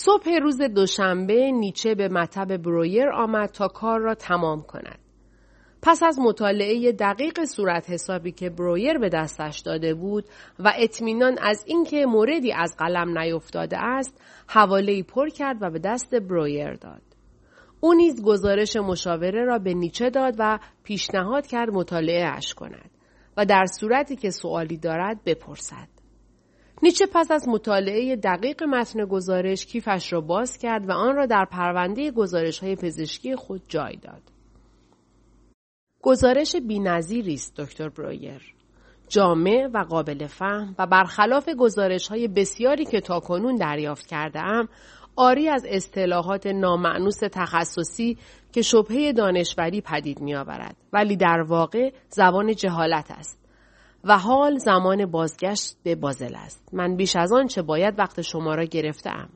صبح روز دوشنبه نیچه به مطب برویر آمد تا کار را تمام کند. پس از مطالعه دقیق صورت حسابی که برویر به دستش داده بود و اطمینان از اینکه موردی از قلم نیفتاده است، حواله پر کرد و به دست برویر داد. او نیز گزارش مشاوره را به نیچه داد و پیشنهاد کرد مطالعه اش کند و در صورتی که سوالی دارد بپرسد. نیچه پس از مطالعه دقیق متن گزارش کیفش را باز کرد و آن را در پرونده گزارش های پزشکی خود جای داد. گزارش بینظیری است دکتر برویر. جامع و قابل فهم و برخلاف گزارش های بسیاری که تاکنون دریافت کرده ام آری از اصطلاحات نامعنوس تخصصی که شبهه دانشوری پدید می آورد ولی در واقع زبان جهالت است و حال زمان بازگشت به بازل است من بیش از آن چه باید وقت شما را گرفتم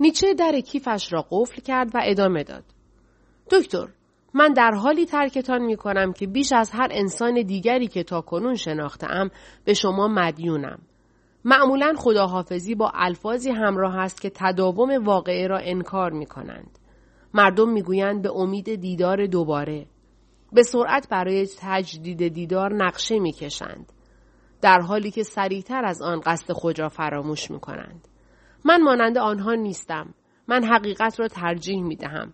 نیچه در کیفش را قفل کرد و ادامه داد دکتر من در حالی ترکتان می کنم که بیش از هر انسان دیگری که تا کنون شناختم به شما مدیونم معمولا خداحافظی با الفاظی همراه است که تداوم واقعه را انکار می کنند. مردم می‌گویند به امید دیدار دوباره. به سرعت برای تجدید دیدار نقشه می‌کشند. در حالی که سریعتر از آن قصد خود را فراموش می کنند. من مانند آنها نیستم. من حقیقت را ترجیح می دهم.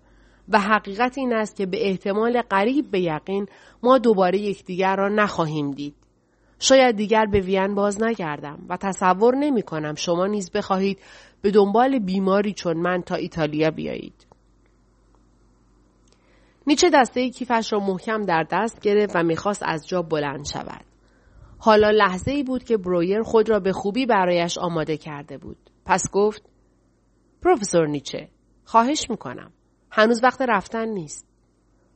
و حقیقت این است که به احتمال قریب به یقین ما دوباره یکدیگر را نخواهیم دید. شاید دیگر به وین باز نگردم و تصور نمی کنم شما نیز بخواهید به دنبال بیماری چون من تا ایتالیا بیایید. نیچه دسته کیفش را محکم در دست گرفت و می‌خواست از جا بلند شود. حالا لحظه ای بود که برویر خود را به خوبی برایش آماده کرده بود. پس گفت پروفسور نیچه خواهش می‌کنم. هنوز وقت رفتن نیست.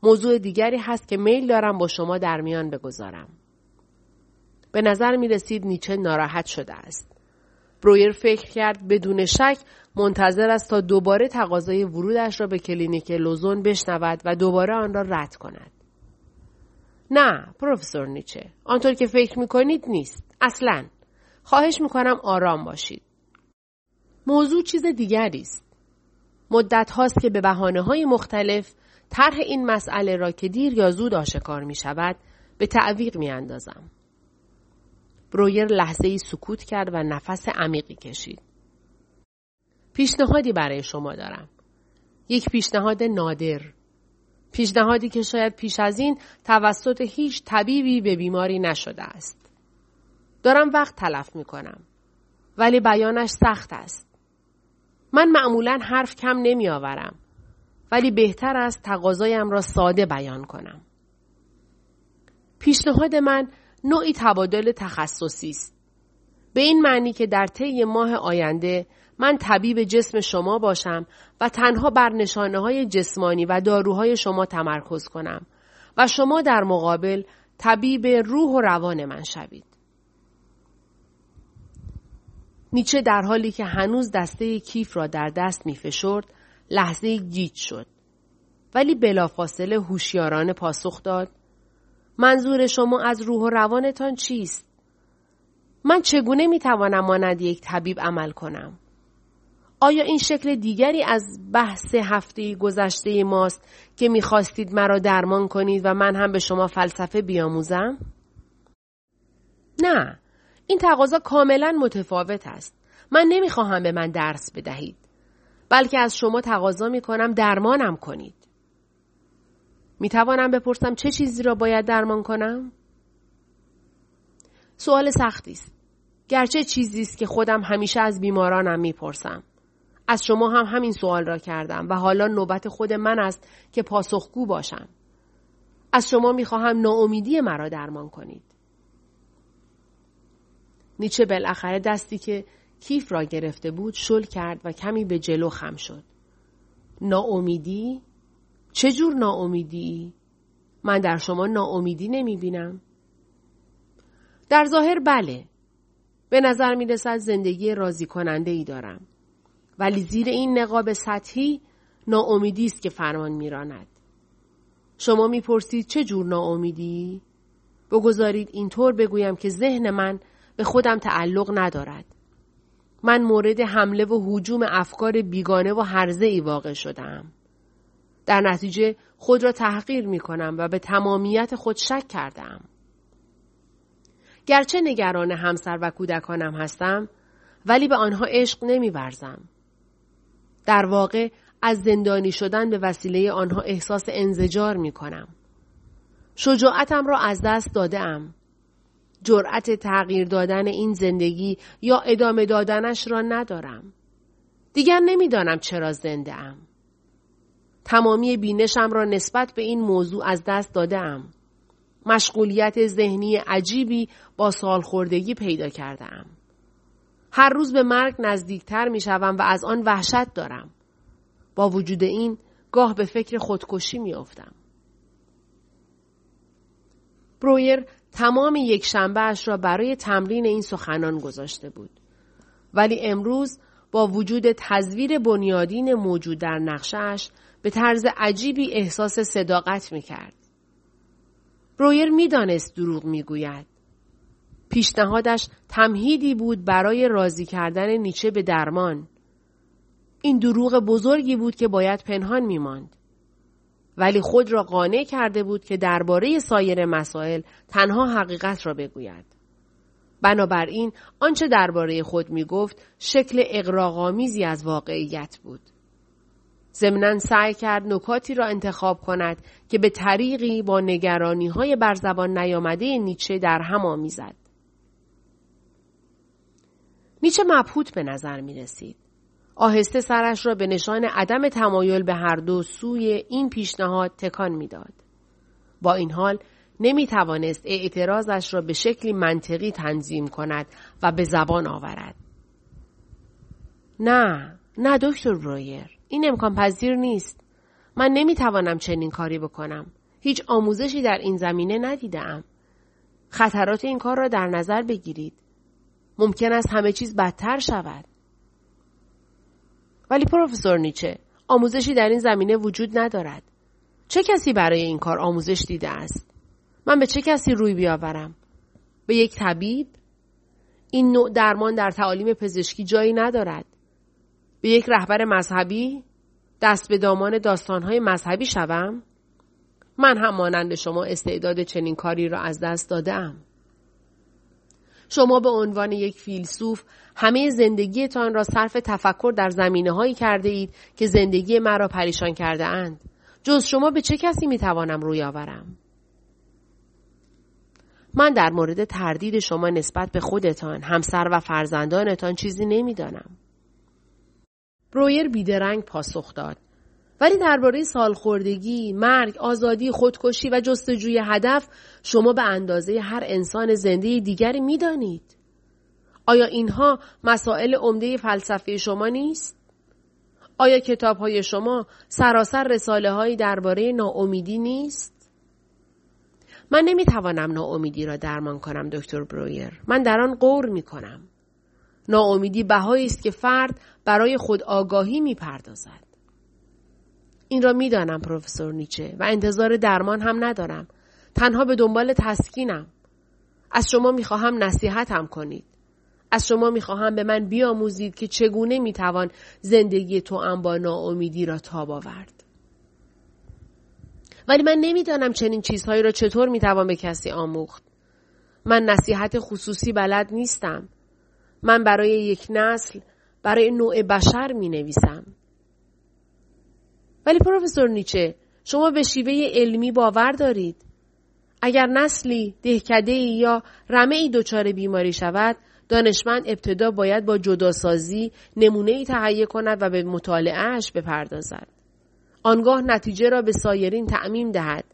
موضوع دیگری هست که میل دارم با شما در میان بگذارم. به نظر می رسید نیچه ناراحت شده است. برویر فکر کرد بدون شک منتظر است تا دوباره تقاضای ورودش را به کلینیک لوزون بشنود و دوباره آن را رد کند. نه پروفسور نیچه آنطور که فکر می کنید نیست. اصلا. خواهش می کنم آرام باشید. موضوع چیز دیگری است. مدت هاست که به بحانه های مختلف طرح این مسئله را که دیر یا زود آشکار می شود به تعویق می اندازم. برویر لحظه ای سکوت کرد و نفس عمیقی کشید. پیشنهادی برای شما دارم. یک پیشنهاد نادر. پیشنهادی که شاید پیش از این توسط هیچ طبیبی به بیماری نشده است. دارم وقت تلف می کنم. ولی بیانش سخت است. من معمولا حرف کم نمی آورم. ولی بهتر است تقاضایم را ساده بیان کنم. پیشنهاد من نوعی تبادل تخصصی است. به این معنی که در طی ماه آینده من طبیب جسم شما باشم و تنها بر نشانه های جسمانی و داروهای شما تمرکز کنم و شما در مقابل طبیب روح و روان من شوید. نیچه در حالی که هنوز دسته کیف را در دست می فشرد لحظه گیج شد. ولی بلافاصله هوشیارانه پاسخ داد منظور شما از روح و روانتان چیست؟ من چگونه می توانم مانند یک طبیب عمل کنم؟ آیا این شکل دیگری از بحث هفته گذشته ماست که می‌خواستید مرا درمان کنید و من هم به شما فلسفه بیاموزم؟ نه، این تقاضا کاملا متفاوت است. من نمی‌خواهم به من درس بدهید. بلکه از شما تقاضا می کنم درمانم کنید. می توانم بپرسم چه چیزی را باید درمان کنم؟ سوال سختی است. گرچه چیزی است که خودم همیشه از بیمارانم می‌پرسم. از شما هم همین سوال را کردم و حالا نوبت خود من است که پاسخگو باشم. از شما می‌خواهم ناامیدی مرا درمان کنید. نیچه بالاخره دستی که کیف را گرفته بود شل کرد و کمی به جلو خم شد. ناامیدی؟ چه جور ناامیدی؟ من در شما ناامیدی نمی بینم. در ظاهر بله. به نظر می رسد زندگی راضی کننده ای دارم. ولی زیر این نقاب سطحی ناامیدی است که فرمان میراند. شما می‌پرسید چه جور ناامیدی؟ بگذارید اینطور بگویم که ذهن من به خودم تعلق ندارد. من مورد حمله و حجوم افکار بیگانه و هرزه ای واقع شدم. در نتیجه خود را تحقیر می کنم و به تمامیت خود شک کردم. گرچه نگران همسر و کودکانم هستم ولی به آنها عشق نمی برزم. در واقع از زندانی شدن به وسیله آنها احساس انزجار می کنم. شجاعتم را از دست داده ام. جرأت تغییر دادن این زندگی یا ادامه دادنش را ندارم. دیگر نمی‌دانم چرا زنده ام. تمامی بینشم را نسبت به این موضوع از دست داده ام. مشغولیت ذهنی عجیبی با سالخوردگی پیدا کرده ام. هر روز به مرگ نزدیکتر می شوم و از آن وحشت دارم. با وجود این گاه به فکر خودکشی می افتم. برویر تمام یک شنبهش را برای تمرین این سخنان گذاشته بود. ولی امروز با وجود تزویر بنیادین موجود در نقشش به طرز عجیبی احساس صداقت می کرد. برویر می دانست دروغ می گوید. پیشنهادش تمهیدی بود برای راضی کردن نیچه به درمان. این دروغ بزرگی بود که باید پنهان می ماند. ولی خود را قانع کرده بود که درباره سایر مسائل تنها حقیقت را بگوید. بنابراین آنچه درباره خود می گفت شکل اقراغامیزی از واقعیت بود. ضمنا سعی کرد نکاتی را انتخاب کند که به طریقی با نگرانی های بر زبان نیامده نیچه در هم آمیزد. نیچه مبهوت به نظر می رسید. آهسته سرش را به نشان عدم تمایل به هر دو سوی این پیشنهاد تکان می‌داد. با این حال نمی توانست اعتراضش را به شکلی منطقی تنظیم کند و به زبان آورد. نه، نه دکتر برویر، این امکان پذیر نیست. من نمی توانم چنین کاری بکنم. هیچ آموزشی در این زمینه ندیدم. خطرات این کار را در نظر بگیرید. ممکن است همه چیز بدتر شود. ولی پروفسور نیچه آموزشی در این زمینه وجود ندارد. چه کسی برای این کار آموزش دیده است؟ من به چه کسی روی بیاورم؟ به یک طبیب؟ این نوع درمان در تعالیم پزشکی جایی ندارد. به یک رهبر مذهبی؟ دست به دامان داستانهای مذهبی شوم؟ من هم مانند شما استعداد چنین کاری را از دست دادم. شما به عنوان یک فیلسوف همه زندگیتان را صرف تفکر در زمینه هایی کرده اید که زندگی مرا پریشان کرده اند. جز شما به چه کسی می توانم روی آورم؟ من در مورد تردید شما نسبت به خودتان، همسر و فرزندانتان چیزی نمی‌دانم. برویر بیدرنگ پاسخ داد. ولی درباره سالخوردگی، مرگ، آزادی، خودکشی و جستجوی هدف شما به اندازه هر انسان زنده دیگری می‌دانید. آیا اینها مسائل عمده فلسفه شما نیست؟ آیا کتاب های شما سراسر رساله هایی درباره ناامیدی نیست؟ من نمی‌توانم ناامیدی را درمان کنم دکتر برویر. من در آن قور می کنم. ناامیدی بهایی است که فرد برای خود آگاهی می پردازد. این را می‌دانم پروفسور نیچه و انتظار درمان هم ندارم. تنها به دنبال تسکینم. از شما می‌خواهم نصیحتم کنید. از شما می‌خواهم به من بیاموزید که چگونه می‌توان زندگی تو هم با ناامیدی را تاب آورد. ولی من نمی‌دانم چنین چیزهایی را چطور می‌توان به کسی آموخت. من نصیحت خصوصی بلد نیستم. من برای یک نسل برای نوع بشر می نویسم. ولی پروفسور نیچه شما به شیوه علمی باور دارید. اگر نسلی دهکده یا رمه ای دچار بیماری شود دانشمند ابتدا باید با جداسازی نمونه ای تهیه کند و به مطالعهش بپردازد. آنگاه نتیجه را به سایرین تعمیم دهد.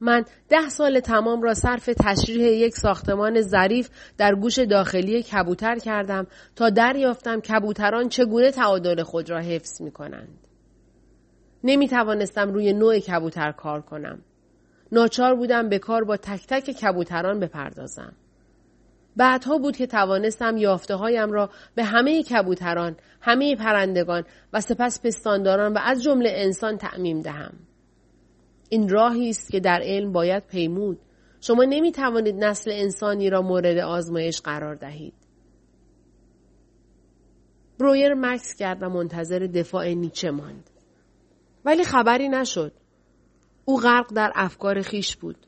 من ده سال تمام را صرف تشریح یک ساختمان ظریف در گوش داخلی کبوتر کردم تا دریافتم کبوتران چگونه تعادل خود را حفظ می کنند. نمی توانستم روی نوع کبوتر کار کنم. ناچار بودم به کار با تک تک کبوتران بپردازم. بعدها بود که توانستم یافته هایم را به همه کبوتران، همه پرندگان و سپس پستانداران و از جمله انسان تعمیم دهم. این راهی است که در علم باید پیمود. شما نمی توانید نسل انسانی را مورد آزمایش قرار دهید. برویر مکس کرد و منتظر دفاع نیچه ماند. ولی خبری نشد. او غرق در افکار خیش بود.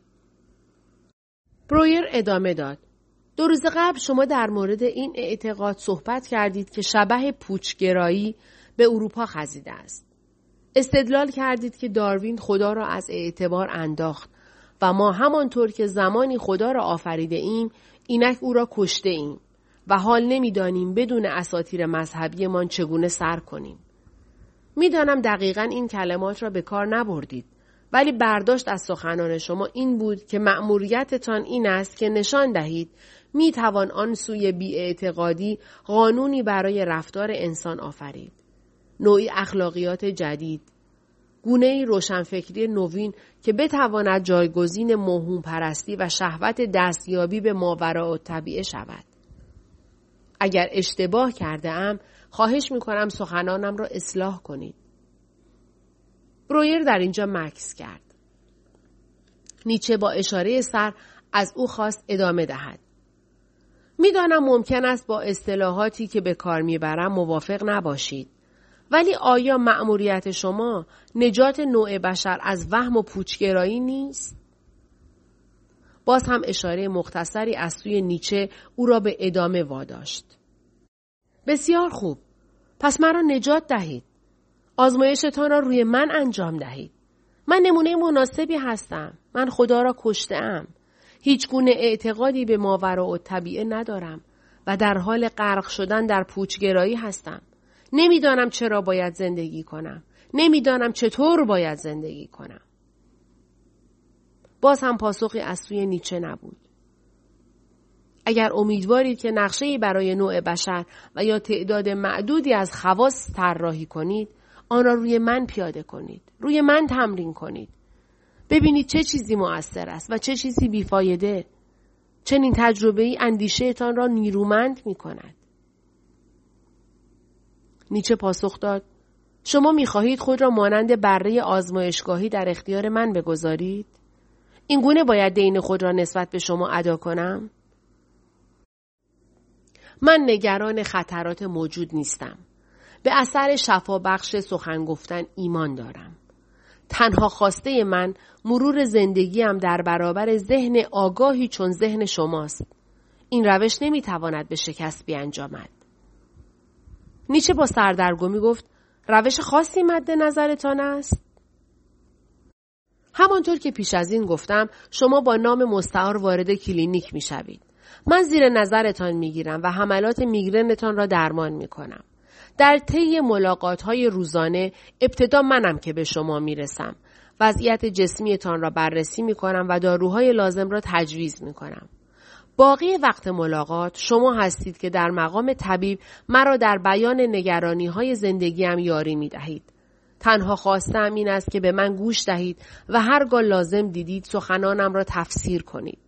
برویر ادامه داد. دو روز قبل شما در مورد این اعتقاد صحبت کردید که شبه پوچگرایی به اروپا خزیده است. استدلال کردید که داروین خدا را از اعتبار انداخت و ما همانطور که زمانی خدا را آفریده ایم اینک او را کشته ایم و حال نمی‌دانیم بدون اساتیر مذهبیمان چگونه سر کنیم. می‌دانم دقیقا این کلمات را به کار نبردید ولی برداشت از سخنان شما این بود که مأموریتتان این است که نشان دهید می توان آن سوی بیاعتقادی قانونی برای رفتار انسان آفرید. نوعی اخلاقیات جدید. گونه روشنفکری نوین که بتواند جایگزین موهوم پرستی و شهوت دستیابی به ماورا و طبیعه شود. اگر اشتباه کرده ام خواهش می کنم سخنانم را اصلاح کنید. برویر در اینجا مکس کرد. نیچه با اشاره سر از او خواست ادامه دهد. می‌دانم ممکن است با اصطلاحاتی که به کار می‌برم موافق نباشید. ولی آیا مأموریت شما نجات نوع بشر از وهم و پوچگرایی نیست؟ باز هم اشاره مختصری از سوی نیچه او را به ادامه واداشت. بسیار خوب. پس مرا نجات دهید. آزمایشتان را روی من انجام دهید. من نمونه مناسبی هستم. من خدا را کشته هیچ گونه اعتقادی به ماورا و طبیعه ندارم و در حال غرق شدن در پوچگرایی هستم. نمی‌دانم چرا باید زندگی کنم. نمی‌دانم چطور باید زندگی کنم. باز هم پاسخی از سوی نیچه نبود. اگر امیدوارید که نقشه برای نوع بشر و یا تعداد معدودی از خواص طراحی کنید آن را روی من پیاده کنید روی من تمرین کنید ببینید چه چیزی مؤثر است و چه چیزی بیفایده چنین تجربه ای اندیشهتان را نیرومند می کند. نیچه پاسخ داد شما می خواهید خود را مانند بره آزمایشگاهی در اختیار من بگذارید؟ این گونه باید دین خود را نسبت به شما ادا کنم؟ من نگران خطرات موجود نیستم. به اثر شفابخش سخن گفتن ایمان دارم. تنها خواسته من مرور زندگیم در برابر ذهن آگاهی چون ذهن شماست. این روش نمی‌تواند به شکست بیانجامد. نیچه با سردرگمی گفت روش خاصی مد نظرتان است؟ همانطور که پیش از این گفتم شما با نام مستعار وارد کلینیک می شوید. من زیر نظرتان می گیرم و حملات میگرنتان را درمان می کنم. در طی ملاقات های روزانه ابتدا منم که به شما می رسم. وضعیت جسمیتان را بررسی می کنم و داروهای لازم را تجویز می کنم. باقی وقت ملاقات شما هستید که در مقام طبیب مرا در بیان نگرانی های زندگیم یاری می دهید. تنها خواستم این است که به من گوش دهید و هرگاه لازم دیدید سخنانم را تفسیر کنید.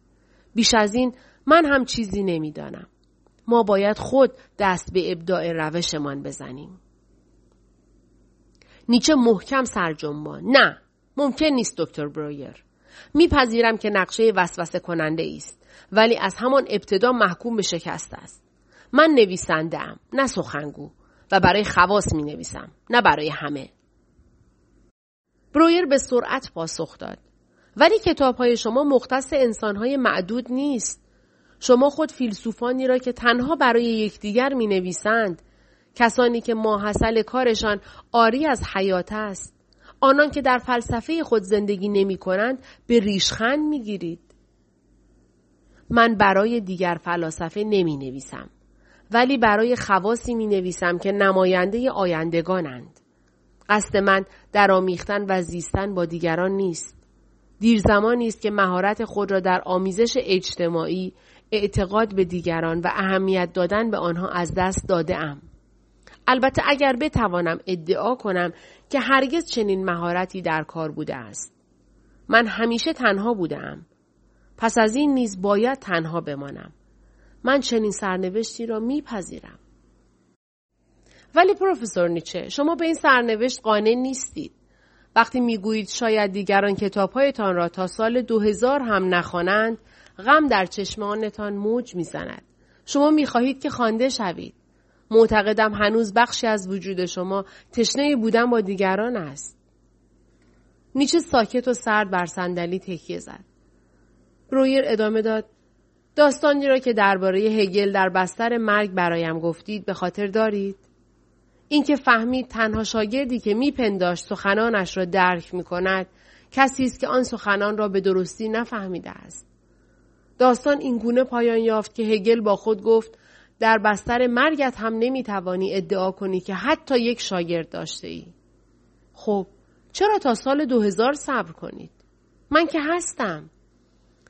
بیش از این من هم چیزی نمی‌دانم. ما باید خود دست به ابداع روشمان بزنیم. نیچه محکم سرجنبان نه ممکن نیست دکتر برویر میپذیرم که نقشه وسوسه کننده است ولی از همان ابتدا محکوم به شکست است. من نویسنده ام نه سخنگو و برای خواص می نویسم نه برای همه. برویر به سرعت پاسخ داد. ولی کتاب های شما مختص انسان های معدود نیست. شما خود فیلسوفانی را که تنها برای یکدیگر می نویسند کسانی که ماحصل کارشان آری از حیات است آنان که در فلسفه خود زندگی نمی کنند به ریشخند می گیرید. من برای دیگر فلاسفه نمی نویسم ولی برای خواصی می نویسم که نماینده آیندگانند. قصد من در آمیختن و زیستن با دیگران نیست. دیر زمانی است که مهارت خود را در آمیزش اجتماعی اعتقاد به دیگران و اهمیت دادن به آنها از دست داده ام. البته اگر بتوانم ادعا کنم که هرگز چنین مهارتی در کار بوده است. من همیشه تنها بودم. پس از این نیز باید تنها بمانم. من چنین سرنوشتی را میپذیرم. ولی پروفسور نیچه شما به این سرنوشت قانع نیستید. وقتی می‌گویید شاید دیگران کتابهایتان را تا سال 2000 هم نخوانند غم در چشمانتان موج می‌زند شما می‌خواهید که خوانده شوید معتقدم هنوز بخشی از وجود شما تشنه بودن با دیگران است. نیچه ساکت و سرد بر صندلی تکیه زد. برویر ادامه داد داستانی را که درباره هگل در بستر مرگ برایم گفتید به خاطر دارید؟ اینکه فهمید تنها شاگردی که میپنداشت سخنانش را درک می کند کسی است که آن سخنان را به درستی نفهمیده است. داستان این گونه پایان یافت که هگل با خود گفت در بستر مرگت هم نمی‌توانی ادعا کنی که حتی یک شاگرد داشته ای. خب چرا تا سال 2000 صبر کنید؟ من که هستم.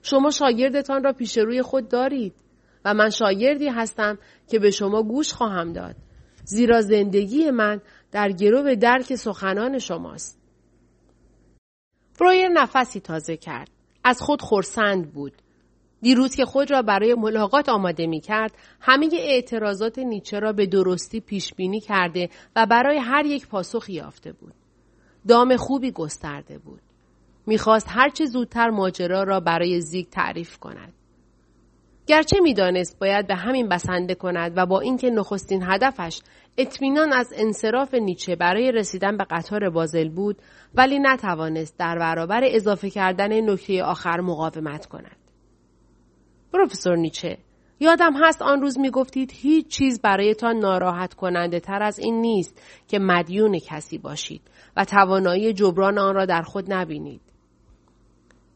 شما شاگردتان را پیش روی خود دارید و من شاگردی هستم که به شما گوش خواهم داد. زیرا زندگی من در گرو درک سخنان شماست. برویر نفسی تازه کرد. از خود خورسند بود. دیروز که خود را برای ملاقات آماده می کرد، همه اعتراضات نیچه را به درستی پیش بینی کرده و برای هر یک پاسخ یافته بود. دام خوبی گسترده بود. می‌خواست هرچه زودتر ماجرا را برای زیگ تعریف کند. گرچه می‌دانست باید به همین بسنده کند و با اینکه نخستین هدفش اطمینان از انصراف نیچه برای رسیدن به قطار بازل بود ولی نتوانست در برابر اضافه کردن نکته آخر مقاومت کند. پروفسور نیچه یادم هست آن روز می گفتید هیچ چیز برایتان ناراحت کننده تر از این نیست که مدیون کسی باشید و توانایی جبران آن را در خود نبینید.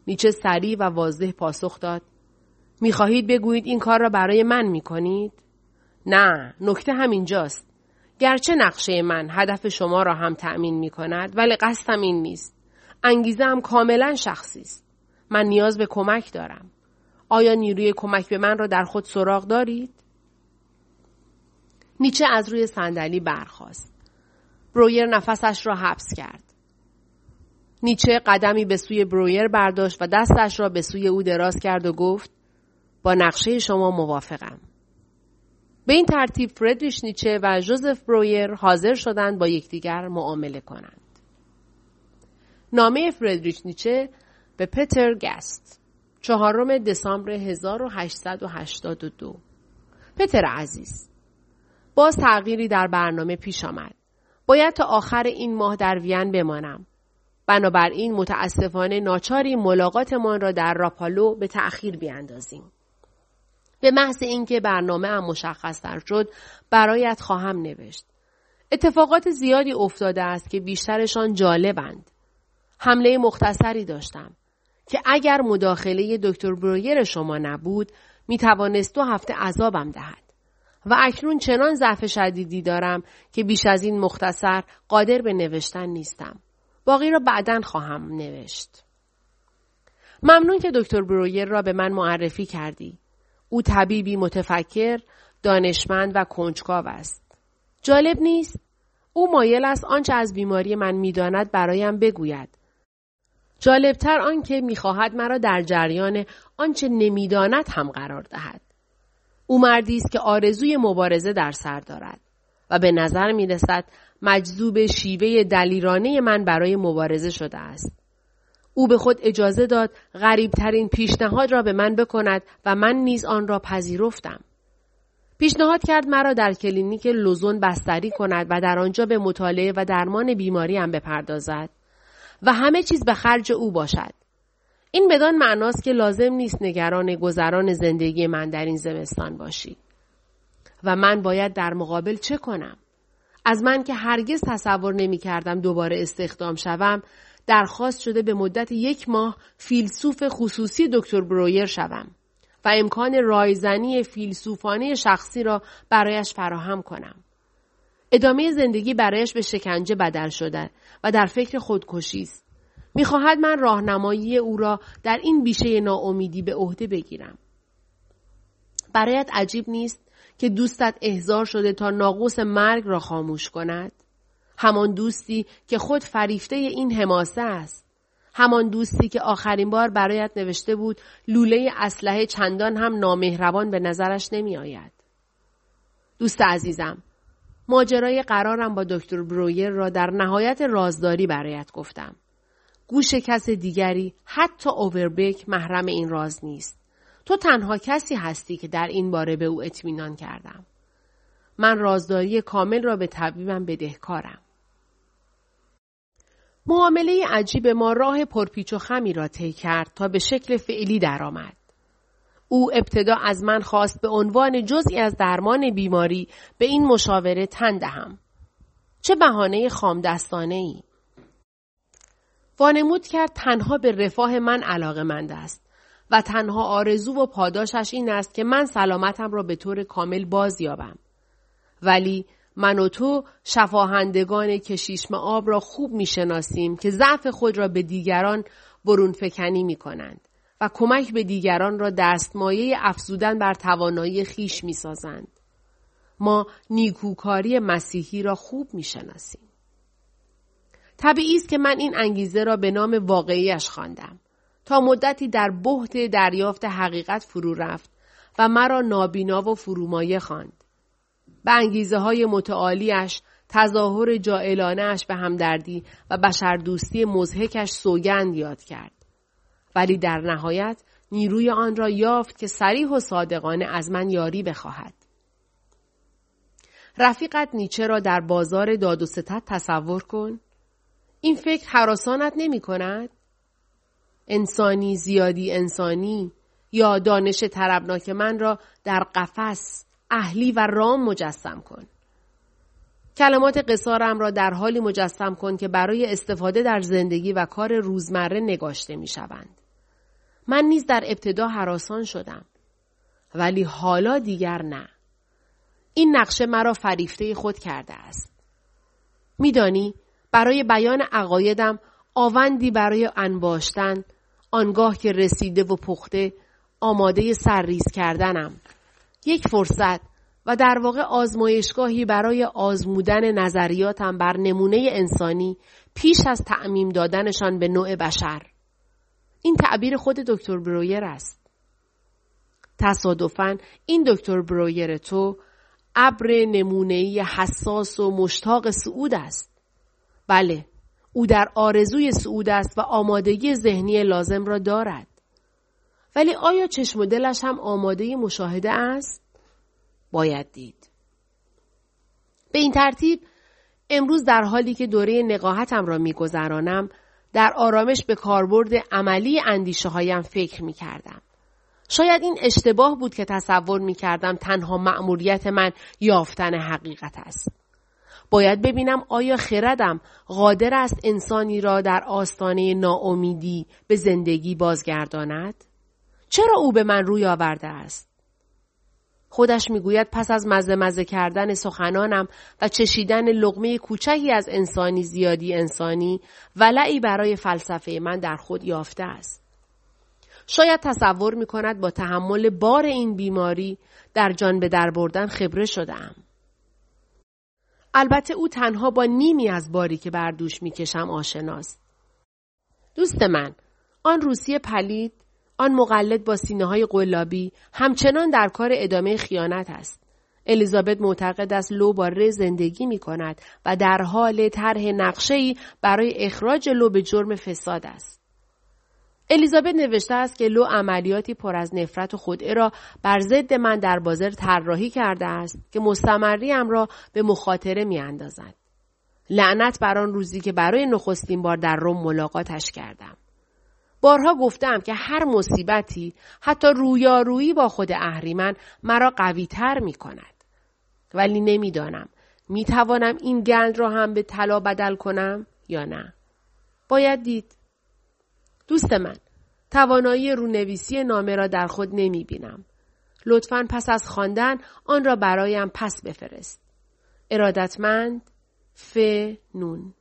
نیچه سریع و واضح پاسخ داد. می خواهید بگویید این کار را برای من می کنید؟ نه، نکته همینجاست. گرچه نقشه من هدف شما را هم تأمین می کند ولی قصدم این نیست. انگیزه هم کاملا شخصی است. من نیاز به کمک دارم. آیا نیروی کمک به من را در خود سراغ دارید؟ نیچه از روی صندلی برخاست. برویر نفسش را حبس کرد. نیچه قدمی به سوی برویر برداشت و دستش را به سوی او دراز کرد و گفت با نقشه شما موافقم. به این ترتیب فردریش نیچه و جوزف برویر حاضر شدند با یکدیگر معامله کنند. نامه فردریش نیچه به پتر گست چهارم دسامبر 1882 پتر عزیز باز تغییری در برنامه پیش آمد. باید تا آخر این ماه در وین بمانم. بنابراین متاسفانه ناچاری ملاقاتمان را در راپالو به تأخیر بیاندازیم. به محض اینکه برنامه هم مشخصتر شد برایت خواهم نوشت. اتفاقات زیادی افتاده است که بیشترشان جالبند. حمله مختصری داشتم که اگر مداخله دکتر برویر شما نبود می توانست دو هفته عذابم دهد. و اکنون چنان ضعف شدیدی دارم که بیش از این مختصر قادر به نوشتن نیستم. باقی را بعدا خواهم نوشت. ممنون که دکتر برویر را به من معرفی کردی. او طبیبی متفکر، دانشمند و کنجکاو است. جالب نیست؟ او مایل است آنچه از بیماری من می‌داند برایم بگوید. جالبتر آنکه می‌خواهد مرا در جریان آنچه نمی‌داند هم قرار دهد. او مردی است که آرزوی مبارزه در سر دارد و به نظر می رسد مجذوب شیوه دلیرانه من برای مبارزه شده است. او به خود اجازه داد غریبترین پیشنهاد را به من بکند و من نیز آن را پذیرفتم. پیشنهاد کرد مرا در کلینیک لوزون بستری کند و در آنجا به مطالعه و درمان بیماری هم بپردازد و همه چیز به خرج او باشد. این بدان معناست که لازم نیست نگران گذران زندگی من در این زمستان باشی. و من باید در مقابل چه کنم؟ از من که هرگز تصور نمی کردم دوباره استخدام شوم درخواست شده به مدت یک ماه فیلسوف خصوصی دکتر برویر شوم و امکان رایزنی فیلسوفانه شخصی را برایش فراهم کنم. ادامه زندگی برایش به شکنجه بدل شده و در فکر خودکشی است. می‌خواهد من راهنمایی او را در این بیشه ناامیدی به عهده بگیرم. برایت عجیب نیست که دوستت احضار شده تا ناقوس مرگ را خاموش کند؟ همان دوستی که خود فریفته این حماسه است. همان دوستی که آخرین بار برایت نوشته بود لوله اسلحه چندان هم نامهربان به نظرش نمی آید. دوست عزیزم، ماجرای قرارم با دکتر برویر را در نهایت رازداری برایت گفتم. گوش کس دیگری حتی اووربک محرم این راز نیست. تو تنها کسی هستی که در این باره به او اطمینان کردم. من رازداری کامل را به طبیبم بدهکارم. معامله عجیب ما راه پرپیچ و خمی را طی کرد تا به شکل فعلی درآمد. او ابتدا از من خواست به عنوان جزئی از درمان بیماری به این مشاوره تن دهم. چه بهانه خامدستانه ای. وانمود کرد تنها به رفاه من علاقه مند است و تنها آرزو و پاداشش این است که من سلامتم را به طور کامل باز یابم. ولی من و تو شفاهندگان کشیشم آب را خوب می‌شناسیم که ضعف خود را به دیگران برون فکنی می کنند و کمک به دیگران را دستمایه افزودن بر توانایی خیش می سازند. ما نیکوکاری مسیحی را خوب می شناسیم. طبیعی است که من این انگیزه را به نام واقعیش خواندم تا مدتی در بحت دریافت حقیقت فرو رفت و مرا نابینا و فرومایه خواند. به انگیزه های متعالیش تظاهر جائلانش به همدردی و بشردوستی مزهکش سوگند یاد کرد. ولی در نهایت نیروی آن را یافت که سریح و صادقانه از من یاری بخواهد. رفیقت نیچه را در بازار داد و ستت تصور کن. این فکر حراسانت نمی کند؟ انسانی زیادی انسانی یا دانش طربناک من را در قفس اهلی و رام مجسم کن. کلمات قصارم را در حالی مجسم کن که برای استفاده در زندگی و کار روزمره نگاشته می شوند. من نیز در ابتدا حراسان شدم. ولی حالا دیگر نه. این نقشه مرا فریفته خود کرده است. میدانی برای بیان عقایدم آوندی برای انباشتن آنگاه که رسیده و پخته آماده سرریز کردنم یک فرصت و در واقع آزمایشگاهی برای آزمودن نظریاتم بر نمونه انسانی پیش از تعمیم دادنشان به نوع بشر. این تعبیر خود دکتر برویر است. تصادفاً این دکتر برویر تو ابر نمونهی حساس و مشتاق سعود است. بله، او در آرزوی سعود است و آمادگی ذهنی لازم را دارد. ولی آیا چشم و دلش هم آماده مشاهده است؟ باید دید. به این ترتیب امروز در حالی که دوره نقاهتم را میگذرانم در آرامش به کاربرد عملی اندیشه هایم فکر می کردم. شاید این اشتباه بود که تصور می کردم تنها مأموریت من یافتن حقیقت است. باید ببینم آیا خردم قادر است انسانی را در آستانه ناامیدی به زندگی بازگرداند؟ چرا او به من روی آورده است؟ خودش می‌گوید پس از مزه مزه کردن سخنانم و چشیدن لغمه کوچکی از انسانی زیادی انسانی ولعی برای فلسفه من در خود یافته است. شاید تصور می کند با تحمل بار این بیماری در جان به در بردن خبره شدم. البته او تنها با نیمی از باری که بر دوش می‌کشم آشناست. دوست من، آن روسی پلید آن مقلد با سینه های قلابی همچنان در کار ادامه خیانت است. الیزابت معتقد است لو با ره زندگی می کند و در حال طرح نقشه‌ای برای اخراج لو به جرم فساد است. الیزابت نوشته است که لو عملیاتی پر از نفرت و خودعه را بر ضد من در بازر طراحی کرده است که مستمریم را به مخاطره می اندازد. لعنت بر آن روزی که برای نخستین بار در روم ملاقاتش کردم. بارها گفتم که هر مصیبتی حتی رویارویی با خود اهریمن مرا قویتر می کند. ولی نمی‌دانم می توانم این گند را هم به طلا بدل کنم یا نه. باید دید. دوست من توانایی رونویسی نامه را در خود نمی بینم. لطفا پس از خواندن آن را برایم پس بفرست. ارادتمند ف نون